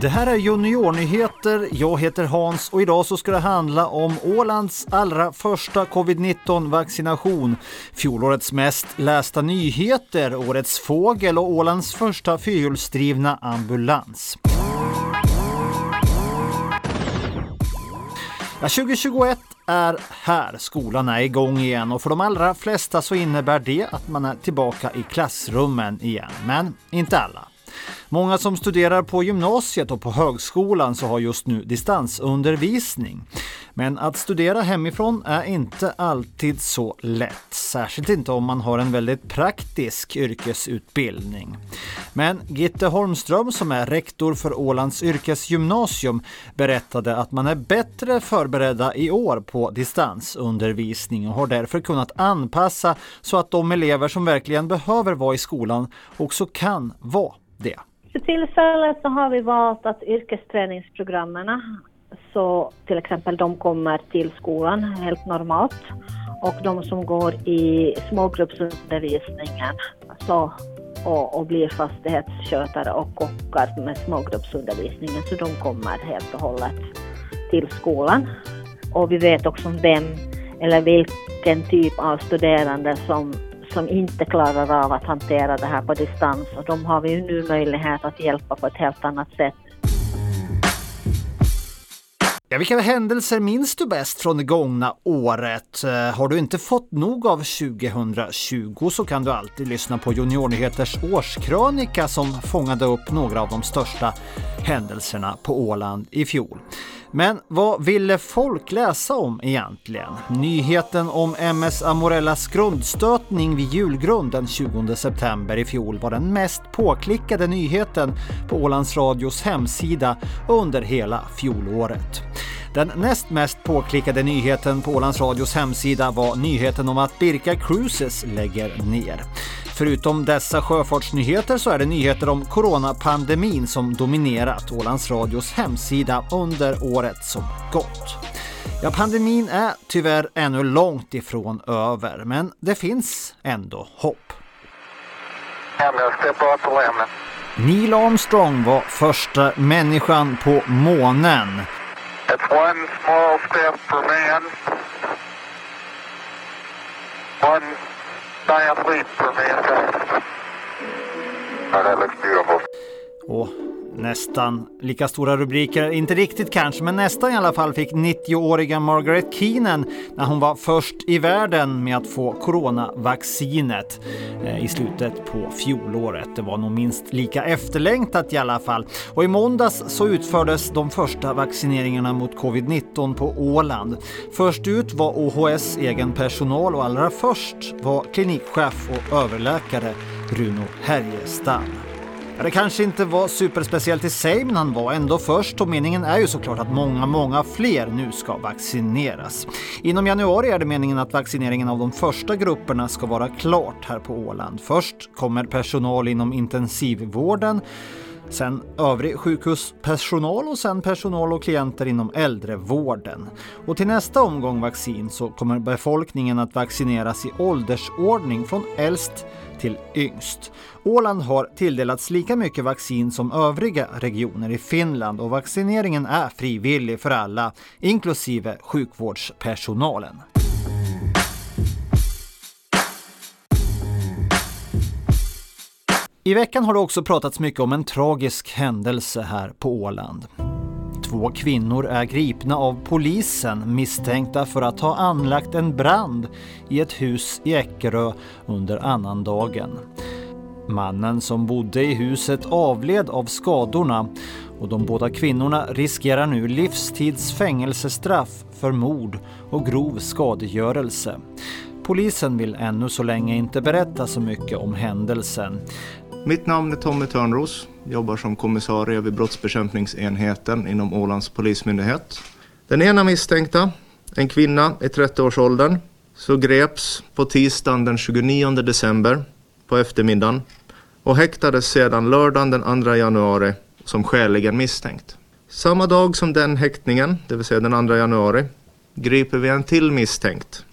Det här är Juniornyheter. Jag heter Hans och idag så ska det handla om Ålands allra första covid-19 vaccination, fjolårets mest lästa nyheter, årets fågel och Ålands första fyrhjulsdrivna ambulans. Ja, 2021 är här. Skolan är igång igen och för de allra flesta så innebär det att man är tillbaka i klassrummen igen. Men inte alla. Många som studerar på gymnasiet och på högskolan så har just nu distansundervisning. Men att studera hemifrån är inte alltid så lätt, särskilt inte om man har en väldigt praktisk yrkesutbildning. Men Gitte Holmström som är rektor för Ålands yrkesgymnasium berättade att man är bättre förberedda i år på distansundervisning och har därför kunnat anpassa så att de elever som verkligen behöver vara i skolan också kan vara det. För tillfället så har vi valt att yrkesträningsprogrammen, så till exempel de kommer till skolan helt normalt och de som går i smågruppsundervisningen så, och, och blir fastighetsskötare och kockar med smågruppsundervisningen så de kommer helt och hållet till skolan. Och vi vet också vem eller vilken typ av studerande som som inte klarar av att hantera det här på distans och de har vi ju nu möjlighet att hjälpa på ett helt annat sätt. Ja, vilka händelser minns du bäst från det gångna året? Eh, har du inte fått nog av 2020 så kan du alltid lyssna på Juniornyheters årskrönika som fångade upp några av de största händelserna på Åland i fjol. Men vad ville folk läsa om egentligen? Nyheten om MS Amorellas grundstötning vid julgrund den 20 september i fjol var den mest påklickade nyheten på Ålands Radios hemsida under hela fjolåret. Den näst mest påklickade nyheten på Ålands Radios hemsida var nyheten om att Birka Cruises lägger ner. Förutom dessa sjöfartsnyheter så är det nyheter om coronapandemin som dominerat Ålands Radios hemsida under året som gått. Ja, pandemin är tyvärr ännu långt ifrån över, men det finns ändå hopp. Neil Armstrong var första människan på månen. It's one small step for man, giant leap for mankind. Oh, that looks beautiful. Och nästan lika stora rubriker, inte riktigt kanske, men nästan i alla fall fick 90-åriga Margaret Keenan när hon var först i världen med att få coronavaccinet eh, i slutet på fjolåret. Det var nog minst lika efterlängtat i alla fall. Och i måndags så utfördes de första vaccineringarna mot covid-19 på Åland. Först ut var OHS egen personal och allra först var klinikchef och överläkare Bruno Härjestam. Ja, det kanske inte var superspeciellt i sig, men han var ändå först och meningen är ju såklart att många, många fler nu ska vaccineras. Inom januari är det meningen att vaccineringen av de första grupperna ska vara klart här på Åland. Först kommer personal inom intensivvården sen övrig sjukhuspersonal och sen personal och klienter inom äldrevården. Och till nästa omgång vaccin så kommer befolkningen att vaccineras i åldersordning från äldst till yngst. Åland har tilldelats lika mycket vaccin som övriga regioner i Finland och vaccineringen är frivillig för alla, inklusive sjukvårdspersonalen. I veckan har det också pratats mycket om en tragisk händelse här på Åland. Två kvinnor är gripna av polisen misstänkta för att ha anlagt en brand i ett hus i Eckerö under annandagen. Mannen som bodde i huset avled av skadorna och de båda kvinnorna riskerar nu livstids fängelsestraff för mord och grov skadegörelse. Polisen vill ännu så länge inte berätta så mycket om händelsen. Mitt namn är Tommy Törnros, jobbar som kommissarie vid brottsbekämpningsenheten inom Ålands polismyndighet. Den ena misstänkta, en kvinna i 30-årsåldern, så greps på tisdagen den 29 december på eftermiddagen och häktades sedan lördagen den 2 januari som skäligen misstänkt. Samma dag som den häktningen, det vill säga den 2 januari, griper vi en till misstänkt,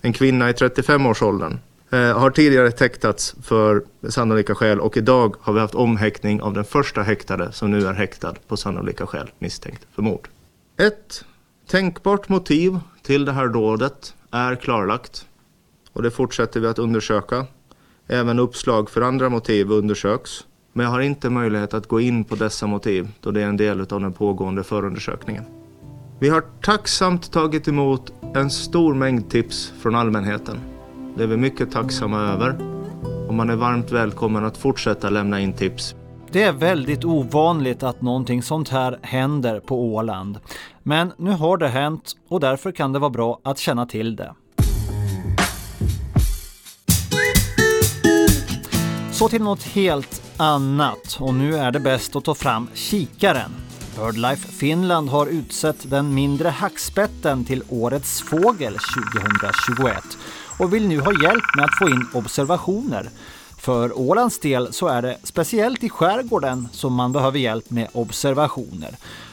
en kvinna i 35-årsåldern, Eh, har tidigare häktats för sannolika skäl och idag har vi haft omhäktning av den första häktade som nu är häktad på sannolika skäl misstänkt för mord. Ett tänkbart motiv till det här dådet är klarlagt och det fortsätter vi att undersöka. Även uppslag för andra motiv undersöks. Men jag har inte möjlighet att gå in på dessa motiv då det är en del av den pågående förundersökningen. Vi har tacksamt tagit emot en stor mängd tips från allmänheten. Det är vi mycket tacksamma över och man är varmt välkommen att fortsätta lämna in tips. Det är väldigt ovanligt att någonting sånt här händer på Åland. Men nu har det hänt och därför kan det vara bra att känna till det. Så till något helt annat och nu är det bäst att ta fram kikaren. Birdlife Finland har utsett den mindre hackspetten till Årets fågel 2021 och vill nu ha hjälp med att få in observationer. För Ålands del så är det speciellt i skärgården som man behöver hjälp med observationer.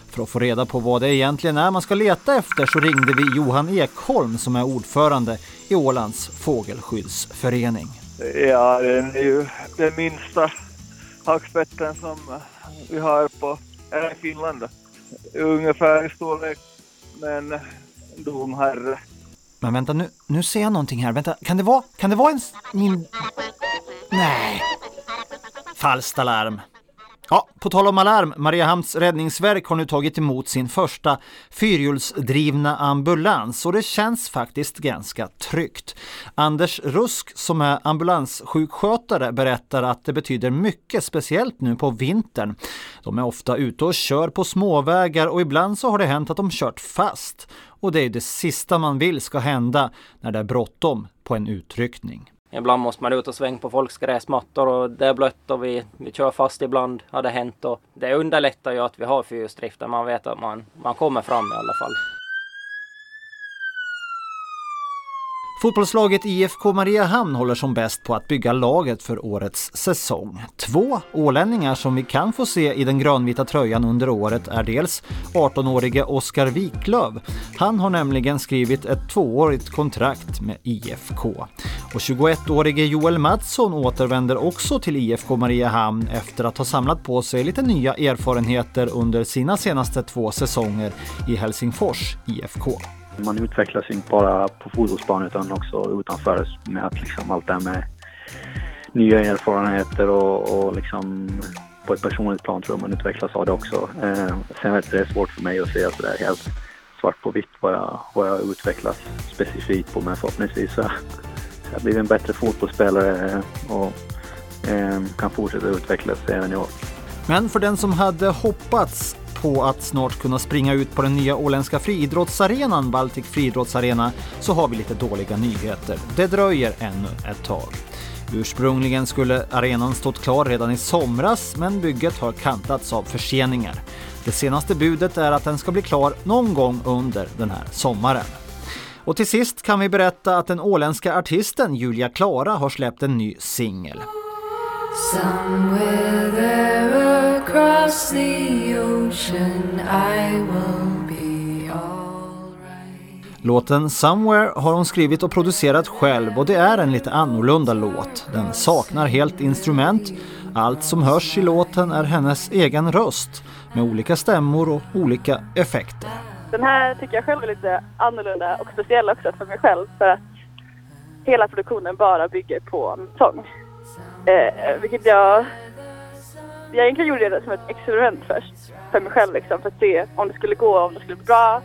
För att få reda på vad det egentligen är man ska leta efter så ringde vi Johan Ekholm som är ordförande i Ålands fågelskyddsförening. Ja, den är ju den minsta hackspetten som vi har på här i Finland. Ungefär i storlek med en domherre. Men vänta nu, nu ser jag någonting här. Vänta, kan det vara, kan det vara en min... Nej. Falskt alarm. Ja, på tal om alarm, Mariehamns räddningsverk har nu tagit emot sin första fyrhjulsdrivna ambulans och det känns faktiskt ganska tryggt. Anders Rusk som är ambulanssjukskötare berättar att det betyder mycket speciellt nu på vintern. De är ofta ute och kör på småvägar och ibland så har det hänt att de kört fast. Och det är det sista man vill ska hända när det är bråttom på en utryckning. Ibland måste man ut och svänga på folks gräsmattor och det är blött och vi, vi kör fast ibland har det hänt och det underlättar ju att vi har fyrhjulsdriften. Man vet att man, man kommer fram i alla fall. Fotbollslaget IFK Mariehamn håller som bäst på att bygga laget för årets säsong. Två ålänningar som vi kan få se i den grönvita tröjan under året är dels 18-årige Oskar Wiklöf. Han har nämligen skrivit ett tvåårigt kontrakt med IFK. Och 21-årige Joel Mattsson återvänder också till IFK Mariehamn efter att ha samlat på sig lite nya erfarenheter under sina senaste två säsonger i Helsingfors IFK. Man utvecklas inte bara på fotbollsplanen utan också utanför med att liksom allt det här med nya erfarenheter och, och liksom på ett personligt plan tror jag man utvecklas av det också. Eh, sen är det svårt för mig att säga sådär helt svart på vitt vad jag, vad jag utvecklas specifikt på men förhoppningsvis så jag blivit en bättre fotbollsspelare eh, och eh, kan fortsätta utvecklas även i år. Men för den som hade hoppats på att snart kunna springa ut på den nya åländska friidrottsarenan Baltic Friidrottsarena så har vi lite dåliga nyheter. Det dröjer ännu ett tag. Ursprungligen skulle arenan stått klar redan i somras men bygget har kantats av förseningar. Det senaste budet är att den ska bli klar någon gång under den här sommaren. Och till sist kan vi berätta att den åländska artisten Julia Klara har släppt en ny singel. Låten Somewhere har hon skrivit och producerat själv och det är en lite annorlunda låt. Den saknar helt instrument. Allt som hörs i låten är hennes egen röst med olika stämmor och olika effekter. Den här tycker jag själv är lite annorlunda och speciell också för mig själv för att hela produktionen bara bygger på sång. Eh, vilket jag... Jag egentligen gjorde det som ett experiment först för mig själv liksom, för att se om det skulle gå, om det skulle bli bra.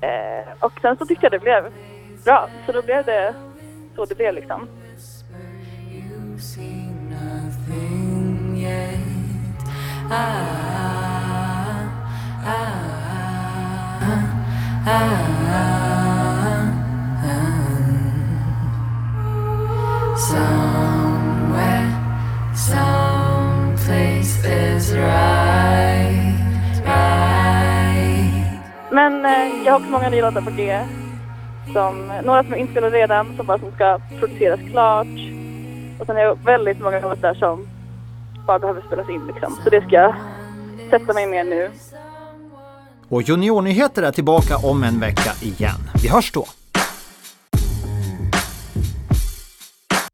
Eh, och sen så tyckte jag det blev bra, så då blev det så det blev liksom. Somewhere, många nya låtar på G. Som, några som är inspelade redan, som bara som ska produceras klart. Och sen är det väldigt många låtar som bara behöver spelas in liksom. Så det ska jag sätta mig med nu. Och Juniornyheter är tillbaka om en vecka igen. Vi hörs då!